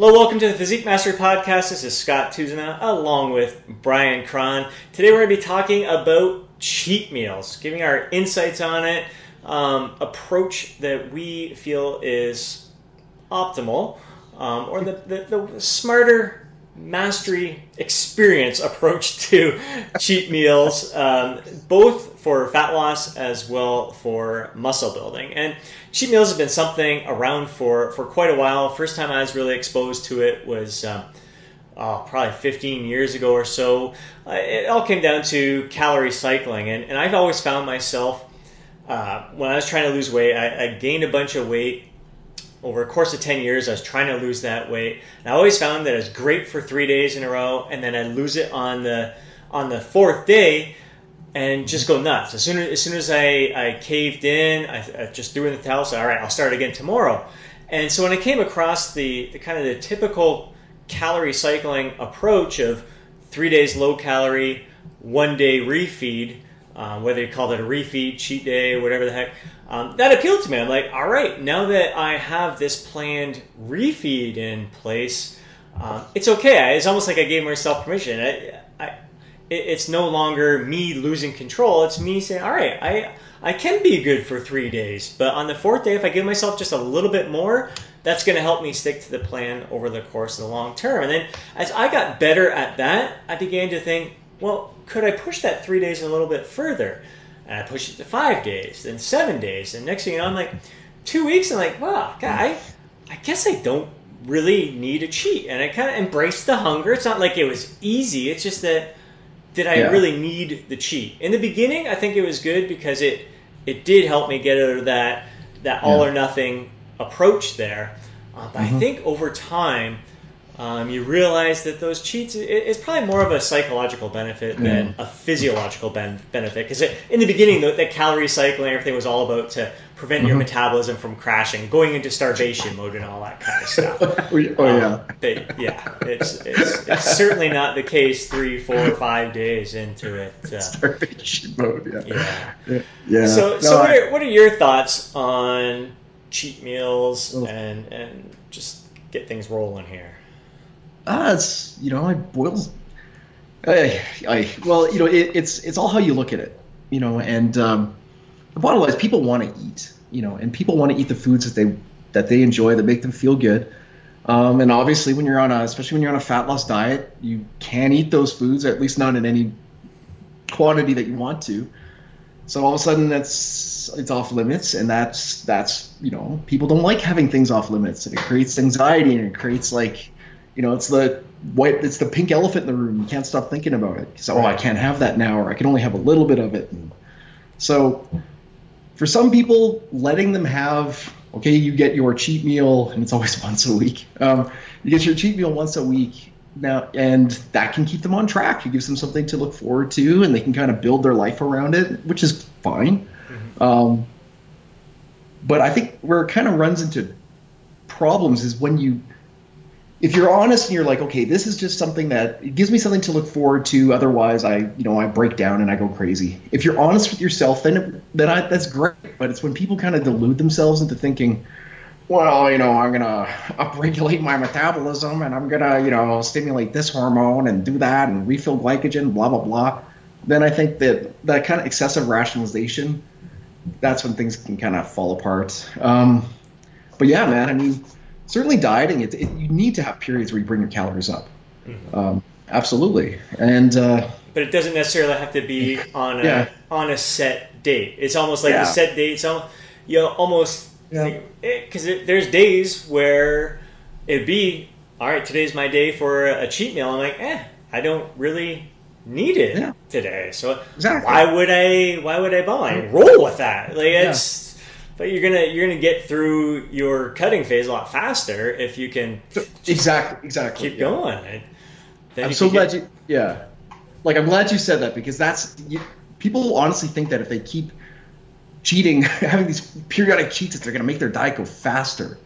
Hello, welcome to the Physique Mastery Podcast. This is Scott Tousignant along with Brian Krahn. Today we're going to be talking about cheat meals, giving our insights on it, um, approach that we feel is optimal, um, or the, the, the smarter mastery experience approach to cheat meals, um, both for fat loss as well for muscle building. And cheat meals have been something around for, for quite a while. First time I was really exposed to it was um, oh, probably 15 years ago or so. Uh, it all came down to calorie cycling. And, and I've always found myself, uh, when I was trying to lose weight, I, I gained a bunch of weight over a course of 10 years, I was trying to lose that weight. And I always found that it was great for three days in a row, and then I'd lose it on the on the fourth day and just go nuts. As soon as, as, soon as I, I caved in, I, I just threw in the towel, so all right, I'll start again tomorrow. And so when I came across the, the kind of the typical calorie cycling approach of three days low calorie, one day refeed, um, whether you call it a refeed, cheat day, whatever the heck, um, that appealed to me. I'm like, all right, now that I have this planned refeed in place, um, it's okay. It's almost like I gave myself permission. I, it's no longer me losing control. It's me saying, all right, I, I can be good for three days, but on the fourth day, if I give myself just a little bit more, that's going to help me stick to the plan over the course of the long term. And then as I got better at that, I began to think, well, could I push that three days a little bit further? And I pushed it to five days, then seven days, and next thing you know, I'm like, two weeks. I'm like, wow, God, I, I guess I don't really need a cheat, and I kind of embraced the hunger. It's not like it was easy. It's just that did I yeah. really need the cheat? In the beginning, I think it was good because it it did help me get out of that that all yeah. or nothing approach there. Uh, but mm-hmm. I think over time um, you realize that those cheats it's probably more of a psychological benefit than a physiological ben- benefit. Because in the beginning the, the, calorie cycling everything was all about to prevent mm-hmm. your metabolism from crashing going into starvation mode and all that kind of stuff oh yeah. um, but yeah it's, it's, it's, certainly not the case three four five days into it uh, starvation mode yeah. yeah, yeah. so, no, so what, are, what are your thoughts on cheat meals oh. and and just get things rolling here ah, it's you know, it boils. I, I well, you know, it, it's it's all how you look at it, you know, and um, the bottom line is people want to eat, you know, and people want to eat the foods that they that they enjoy that make them feel good. Um, and obviously, when you're on a, especially when you're on a fat loss diet, you can't eat those foods, at least not in any quantity that you want to. So all of a sudden, that's it's off limits, and that's that's you know people don't like having things off limits, and it creates anxiety and it creates like you know, it's the white, it's the pink elephant in the room. You can't stop thinking about it. So, oh, I can't have that now, or I can only have a little bit of it. And so, for some people, letting them have, okay, you get your cheat meal, and it's always once a week. Um, you get your cheat meal once a week now, and that can keep them on track. It gives them something to look forward to, and they can kind of build their life around it, which is fine. Mm-hmm. Um, but I think where it kind of runs into problems is when you if you're honest and you're like, okay, this is just something that gives me something to look forward to. Otherwise, I, you know, I break down and I go crazy. If you're honest with yourself, then then I, that's great. But it's when people kind of delude themselves into thinking, well, you know, I'm gonna upregulate my metabolism and I'm gonna, you know, stimulate this hormone and do that and refill glycogen, blah blah blah. Then I think that that kind of excessive rationalization, that's when things can kind of fall apart. Um, but yeah, man, I mean certainly dieting, it, it, you need to have periods where you bring your calories up. Mm-hmm. Um, absolutely, and uh, but it doesn't necessarily have to be on a yeah. on a set date. It's almost like yeah. the set date. So you almost because yeah. there's days where it'd be all right. Today's my day for a cheat meal. I'm like, eh, I don't really need it yeah. today. So exactly. why would I? Why would I buy? Roll with that. Like it's but you're gonna you're gonna get through your cutting phase a lot faster if you can exactly exactly keep yeah. going. I'm so glad get... you yeah, like I'm glad you said that because that's you, people honestly think that if they keep cheating, having these periodic cheats, that they're gonna make their diet go faster.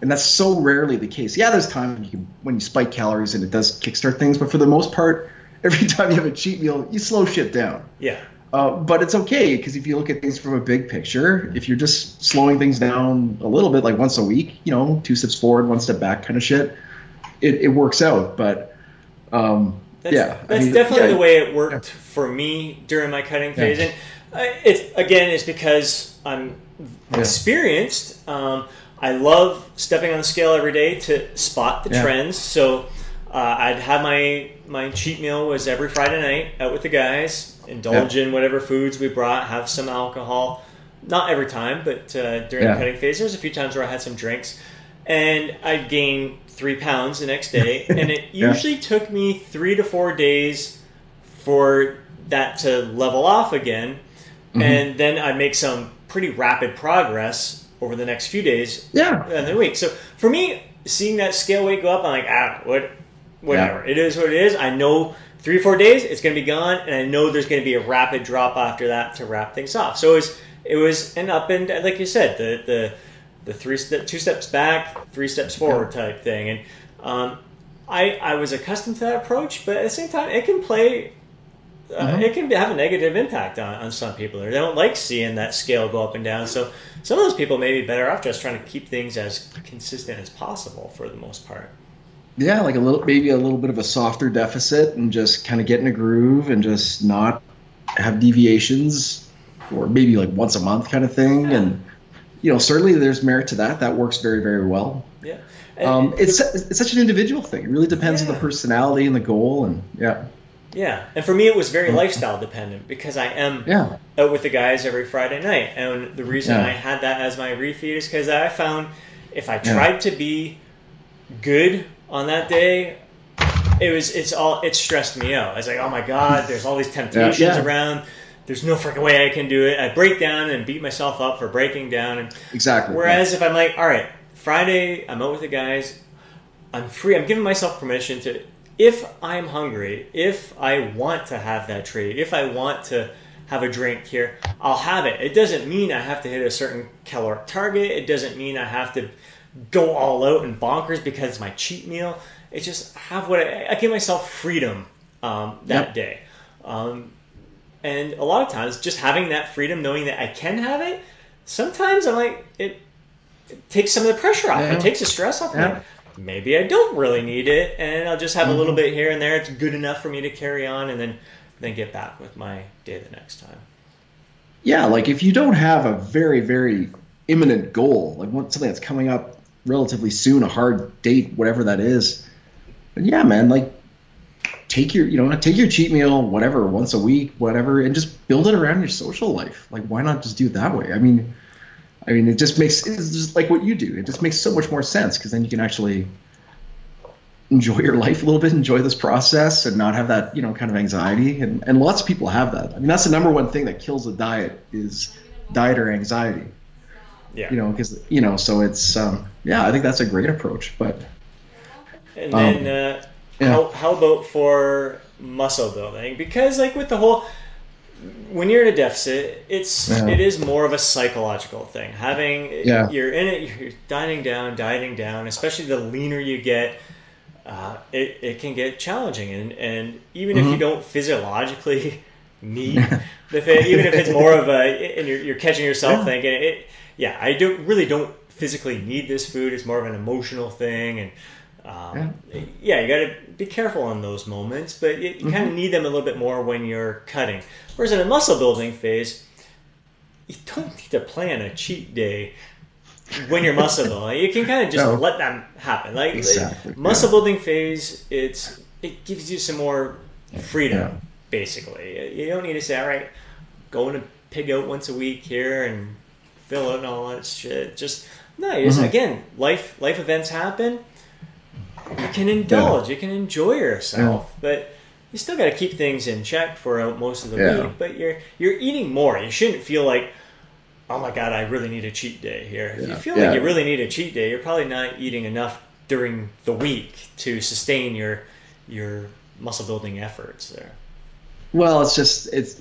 And that's so rarely the case. Yeah, there's times when you, can, when you spike calories and it does kickstart things, but for the most part, every time you have a cheat meal, you slow shit down. Yeah. Uh, but it's okay because if you look at things from a big picture, if you're just slowing things down a little bit, like once a week, you know, two steps forward, one step back kind of shit, it, it works out. But um, that's, yeah, that's I mean, definitely yeah, the way it worked for me during my cutting phase. And uh, it's again, it's because I'm Yeah. experienced. Um, I love stepping on the scale every day to spot the Yeah. trends. So uh, I'd have my my cheat meal was every Friday night out with the guys, indulge in whatever foods we brought, have some alcohol. Not every time, but uh, during Yeah. the cutting phase, there's a few times where I had some drinks, and I'd gain three pounds the next day, and it Yeah. usually took me three to four days for that to level off again, Mm-hmm. and then I'd make some pretty rapid progress over the next few days yeah, and the week. So for me, seeing that scale weight go up, I'm like, ah, what, whatever. It is what it is. I know three or four days it's going to be gone, and I know there's going to be a rapid drop after that to wrap things off. So it was it was an up and like you said, the the the three step, two steps back, three steps forward type thing, and um, I I was accustomed to that approach, but at the same time, it can play. Uh, Mhm. It can have a negative impact on, on some people. They don't like seeing that scale go up and down. So some of those people may be better off just trying to keep things as consistent as possible for the most part. Yeah, like a little maybe a little bit of a softer deficit and just kind of get in a groove and just not have deviations or maybe like once a month kind of thing. And you know, certainly there's merit to that. That works very very well. Yeah. Um, it's it's such an individual thing. It really depends on the personality and the goal, and yeah, yeah. And for me, it was very lifestyle dependent because I am yeah, out with the guys every Friday night. And the reason Yeah. I had that as my refeed is because I found if I Yeah. tried to be good on that day, it was it's all it stressed me out. I was like, oh my god, there's all these temptations Yeah. around. There's no freaking way I can do it. I break down and beat myself up for breaking down. And exactly. whereas if I'm like, all right, Friday, I'm out with the guys. I'm free. I'm giving myself permission to, if I'm hungry, if I want to have that treat, if I want to have a drink here, I'll have it. It doesn't mean I have to hit a certain caloric target. It doesn't mean I have to go all out and bonkers because it's my cheat meal. It's just have what I, I give myself freedom um, that Yep. day. Um, and a lot of times, just having that freedom, knowing that I can have it, sometimes I'm like, it, it takes some of the pressure off. Yeah. It takes the stress off. Yeah. Maybe I don't really need it, and I'll just have a Mm-hmm. little bit here and there. It's good enough for me to carry on, and then then get back with my day the next time. yeah, like if you don't have a very very imminent goal, like what, something that's coming up relatively soon, a hard date, whatever that is, then yeah, man, like take your you know take your cheat meal, whatever, once a week, whatever, and just build it around your social life. Like why not just do it that way? I mean. I mean, it just makes it's just like what you do. It just makes so much more sense because then you can actually enjoy your life a little bit, enjoy this process, and not have that you know kind of anxiety. And and lots of people have that. I mean, that's the number one thing that kills a diet is diet or anxiety. Yeah. You know, because you know, so it's um, yeah, I think that's a great approach. But And Um, then uh, yeah. how, how about for muscle building? Because like with the whole when you're in a deficit, it's Yeah. it is more of a psychological thing. Having Yeah. you're in it, you're dieting down, dieting down. Especially the leaner you get, uh, it it can get challenging. And and even if you Mhm. don't physiologically need the thing, even if it's more of a and you're, you're catching yourself Yeah. thinking it. Yeah, I don't really don't physically need this food. It's more of an emotional thing and. Um, yeah. you got to be careful on those moments, but you, you kind of need them a little bit more when you're cutting. Whereas in a muscle building phase, you don't need to plan a cheat day when you're muscle building. You can kind of just No. let them happen. Like Exactly, muscle yeah. building phase, it's it gives you some more freedom. Yeah. Basically, you don't need to say, "All right, going to pig out once a week here and and all that shit." Just no, you just Mhm. again, life life events happen you can indulge, you can enjoy yourself, but you still got to keep things in check for uh, most of the Yeah. week. But you're you're eating more. You shouldn't feel like, oh my god, I really need a cheat day here. If you feel Yeah. like you really need a cheat day, you're probably not eating enough during the week to sustain your your muscle building efforts there. Well, it's just it's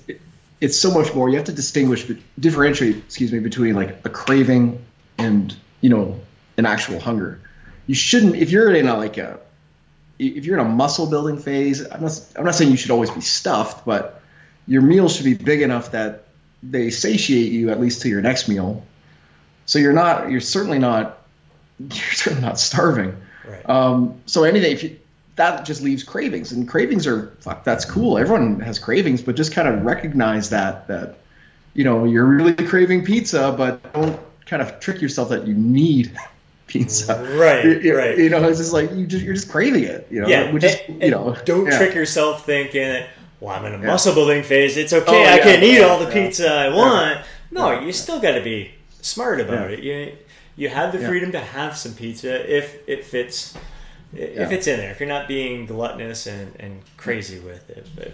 it's so much more. You have to distinguish, differentiate, excuse me, between like a craving and you know an actual hunger. You shouldn't if you're in a like a if you're in a muscle building phase. I'm not I'm not saying you should always be stuffed, but your meals should be big enough that they satiate you at least to your next meal. So you're not you're certainly not you're certainly not starving. Right. Um, so anything if you, that just leaves cravings, and cravings are fuck. That's cool. Everyone has cravings, but just kind of recognize that that you know you're really craving pizza, but don't kind of trick yourself that you need pizza. Right, You- right. You know, it's just like you just you're just craving it. You know, yeah, which is you know don't yeah. trick yourself thinking that well, I'm in a Yeah. muscle building phase. It's okay. Oh, I yeah, can eat all the pizza I want. No, you still got to be smart about it. You you have the freedom to have some pizza if it fits. If it's in there, if you're not being gluttonous and, and crazy with it, but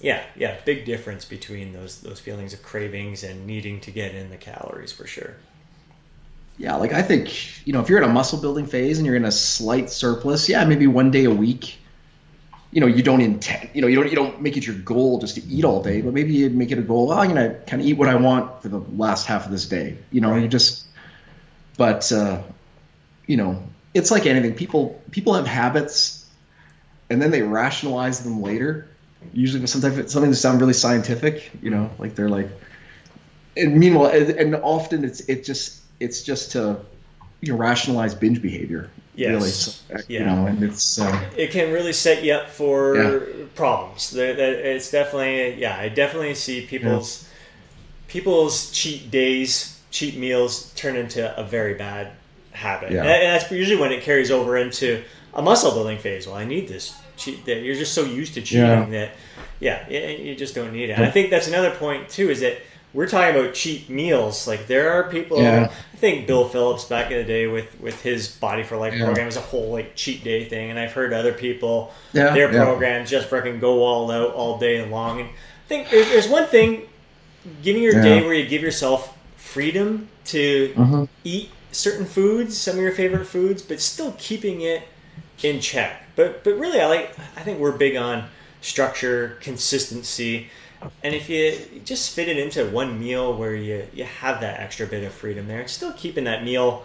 yeah, yeah, big difference between those those feelings of cravings and needing to get in the calories for sure. Yeah, like I think you know if you're in a muscle building phase and you're in a slight surplus, yeah, maybe one day a week. You know, you don't intend, you know, you don't you don't make it your goal just to eat all day, but maybe you make it a goal. Oh, I'm gonna kind of eat what I want for the last half of this day. You know, you just. But uh, you know, it's like anything. People people have habits, and then they rationalize them later. Usually, sometimes it's something that sounds really scientific. You know, like they're like, and meanwhile, and, and often it's it just it's just to you know rationalize binge behavior. Yes. Really, so, you Yeah. know, and it's uh, it can really set you up for Yeah. problems. It's definitely yeah. I definitely see people's people's cheat days, cheat meals turn into a very bad habit, Yeah. and that's usually when it carries over into a muscle building phase. Well, I need this cheat day. You're just so used to cheating Yeah. that yeah, you just don't need it. And I think that's another point too. Is that we're talking about cheap meals. Like there are people. Yeah. I think Bill Phillips back in the day with with his Body for Life Yeah. program was a whole like cheat day thing, and I've heard other people Yeah, their programs just freaking go all out all day long. And I think there's, there's one thing, giving your day where you give yourself freedom to Mhm. eat certain foods, some of your favorite foods, but still keeping it in check. But but really, I like. I think we're big on structure, consistency. And if you just fit it into one meal where you, you have that extra bit of freedom there, still keeping that meal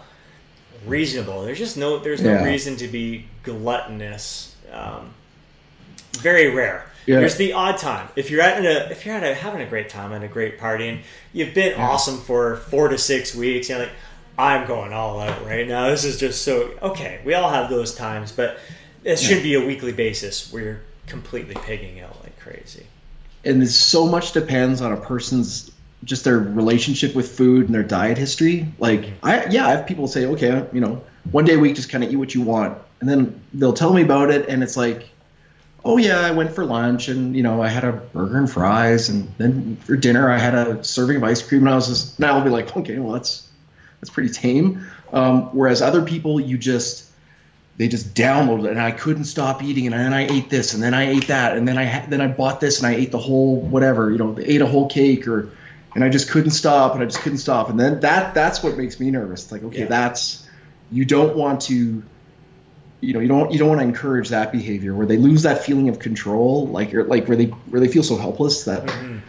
reasonable. There's just no there's no Yeah. reason to be gluttonous. Um, very rare. Yeah. There's the odd time. If you're at a if you're at a, having a great time and a great party and you've been awesome for four to six weeks, you're like, I'm going all out right now. This is just so okay. We all have those times, but it shouldn't be a weekly basis where you're completely pigging out like crazy. and so much depends on a person's just their relationship with food and their diet history. Like mm-hmm. I yeah, I have people say, okay, you know, one day a week just kind of eat what you want, and then they'll tell me about it, and it's like, oh yeah, I went for lunch and you know I had a burger and fries, and then for dinner I had a serving of ice cream, and I was just now I'll be like, okay, well that's that's pretty tame. Um, whereas other people, you just they just downloaded it and I couldn't stop eating and then I ate this and then I ate that and then I ha- then I bought this and I ate the whole whatever you know they ate a whole cake or and I just couldn't stop and I just couldn't stop and then that that's what makes me nervous It's like okay Yeah. that's you don't want to you know you don't you don't want to encourage that behavior where they lose that feeling of control like you're like where they where they feel so helpless that Mm-hmm.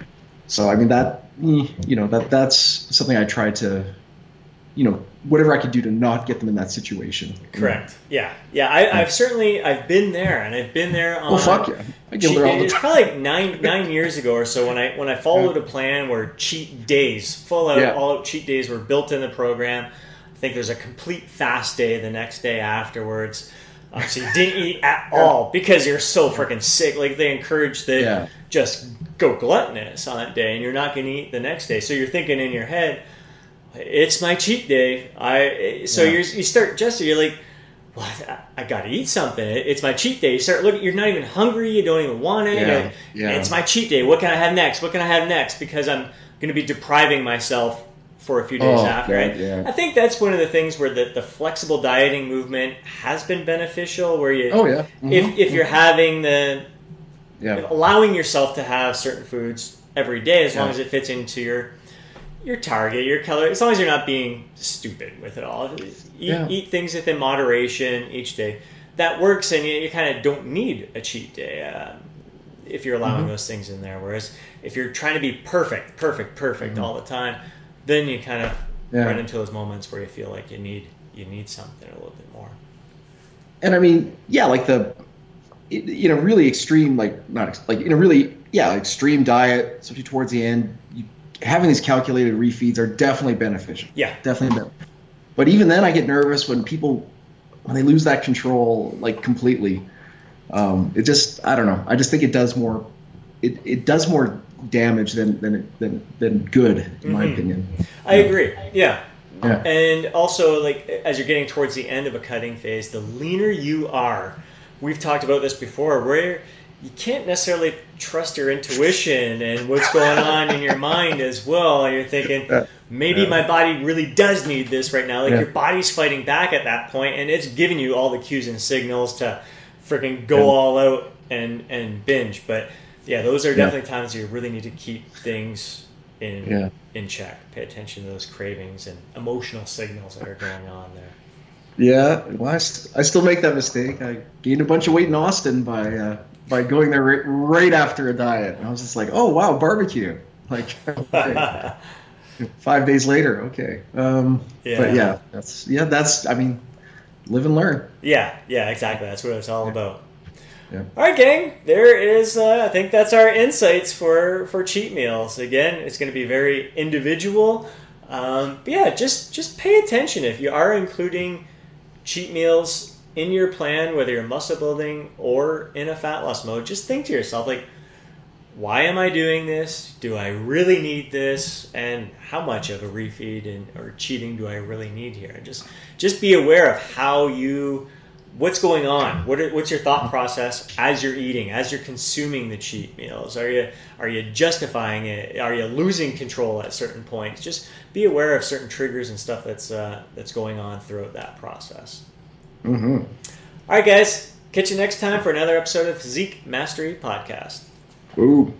so I mean that eh, you know that that's something I try to you know whatever I could do to not get them in that situation Correct. Yeah, yeah. I, I've certainly I've been there, and I've been there on. Oh fuck yeah! I get there all the time. Probably like nine nine years ago or so when I when I followed a plan where cheat days, full out Yeah. all out cheat days were built in the program. I think there's a complete fast day the next day afterwards. Um, so you didn't eat at all because you're so freaking sick. Like they encourage the Yeah. just go gluttonous on that day, and you're not going to eat the next day. So you're thinking in your head, it's my cheat day. I so Yeah. you're, you start just you're like, well, I, I got to eat something. It's my cheat day. You start looking. You're not even hungry. You don't even want it. Yeah, And yeah. It's my cheat day. What can I have next? What can I have next? Because I'm going to be depriving myself for a few days Oh, after. God, yeah. I think that's one of the things where the, the flexible dieting movement has been beneficial. Where you, Oh yeah. if Mhm. if you're having the yeah. allowing yourself to have certain foods every day as long as it fits into your your target, your color, as long as you're not being stupid with it all. Eat, Yeah. eat things within moderation each day. That works, and you, you kind of don't need a cheat day um, if you're allowing Mm-hmm. those things in there. Whereas if you're trying to be perfect, perfect, perfect all the time, then you kind of Mm-hmm. Yeah. run into those moments where you feel like you need you need something a little bit more. and I mean, yeah, like the in a really extreme, like not like in a really yeah extreme diet, especially towards the end, you, having these calculated refeeds are definitely beneficial. Yeah. Definitely. beneficial. But even then, I get nervous when people when they lose that control like completely, um, it just I don't know. I just think it does more. It, it does more damage than than than, than good, in mm-hmm. my opinion. I agree. Yeah. Yeah. And also, like as you're getting towards the end of a cutting phase, the leaner you are, we've talked about this before, where you can't necessarily trust your intuition and what's going on in your mind as well. And you're thinking, maybe yeah. my body really does need this right now. Like yeah. your body's fighting back at that point, and it's giving you all the cues and signals to freaking go yeah. all out and and binge. But yeah, those are definitely times you really need to keep things in in check. Pay attention to those cravings and emotional signals that are going on there. Yeah, well, I, st- I still make that mistake. I gained a bunch of weight in Austin by uh, by going there right, right after a diet. And I was just like, oh wow, barbecue! Like okay. five days later, okay. Um, yeah. But yeah, that's yeah, that's I mean, live and learn. Yeah, yeah, exactly. That's what it's all yeah. about. Yeah. All right, gang. There is. Uh, I think that's our insights for for cheat meals. Again, it's going to be very individual. Um, but yeah, just just pay attention if you are including cheat meals in your plan, whether you're muscle building or in a fat loss mode, just think to yourself, like, why am I doing this? Do I really need this? And how much of a refeed and or cheating do I really need here? Just just be aware of how you what's going on. What are, what's your thought process as you're eating, as you're consuming the cheat meals? Are you are you justifying it? Are you losing control at certain points? Just be aware of certain triggers and stuff that's uh, that's going on throughout that process. Mm-hmm. All right, guys. Catch you next time for another episode of Physique Mastery Podcast. Ooh.